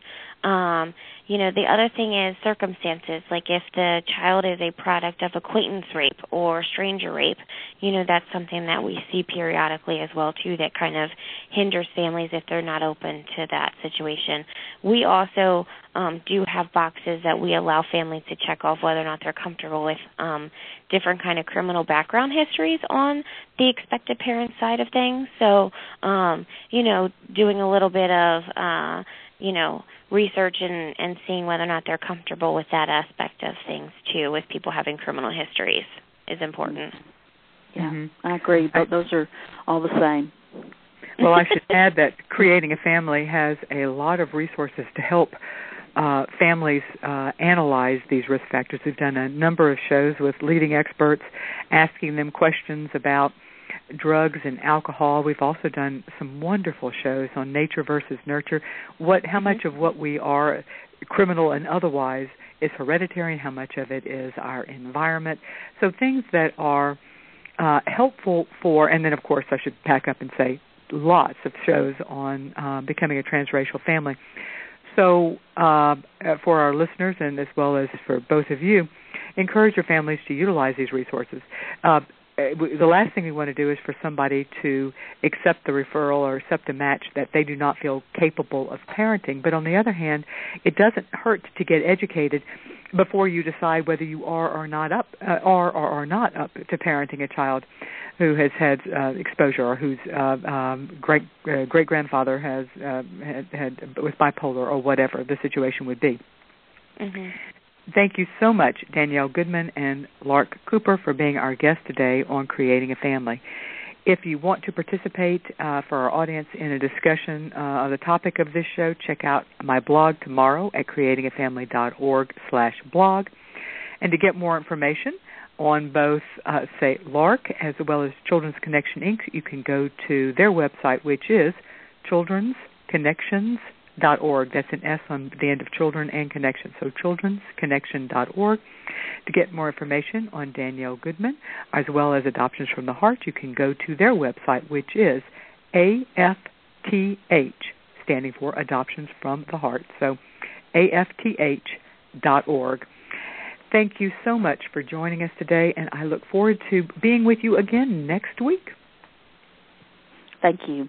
Um, you know, the other thing is circumstances, like if the child is a product of acquaintance rape or stranger rape, you know, that's something that we see periodically as well too that kind of hinders families if they're not open to that situation. We also um, do have boxes that we allow families to check off whether or not they're comfortable with um, different kind of criminal background histories on the expected parent side of things. So, um, you know, doing a little bit of, uh, you know, research and, and seeing whether or not they're comfortable with that aspect of things too, with people having criminal histories, is important. yeah Mhm. I agree I- but those are all the same Well, I should add that creating a family has a lot of resources to help uh, families uh, analyze these risk factors. We've done a number of shows with leading experts, asking them questions about drugs and alcohol. We've also done some wonderful shows on nature versus nurture. What, how much of what we are, criminal and otherwise, is hereditary, and how much of it is our environment. So things that are uh, helpful for, and then of course I should back up and say lots of shows on uh, becoming a transracial family. So uh, for our listeners and as well as for both of you, encourage your families to utilize these resources. Uh, the last thing we want to do is for somebody to accept the referral or accept a match that they do not feel capable of parenting. But on the other hand, it doesn't hurt to get educated before you decide whether you are or not up uh, are or are not up to parenting a child who has had uh, exposure or whose uh, um, great uh, great grandfather has uh, had, had with bipolar or whatever the situation would be. Mm-hmm. Thank you so much, Danielle Goodman and Lark Cooper, for being our guest today on Creating a Family. If you want to participate uh, for our audience in a discussion uh, on the topic of this show, check out my blog tomorrow at creatingafamily.org slash blog. And to get more information on both, uh, say, Lark as well as Children's Connection Inc., you can go to their website, which is children'sconnections.org. That's an S on the end of children and connection. So children'sconnection.org. To get more information on Danielle Goodman, as well as Adoptions from the Heart, you can go to their website, which is AFTH, standing for Adoptions from the Heart. So AFTH dot org. Thank you so much for joining us today, and I look forward to being with you again next week. thank you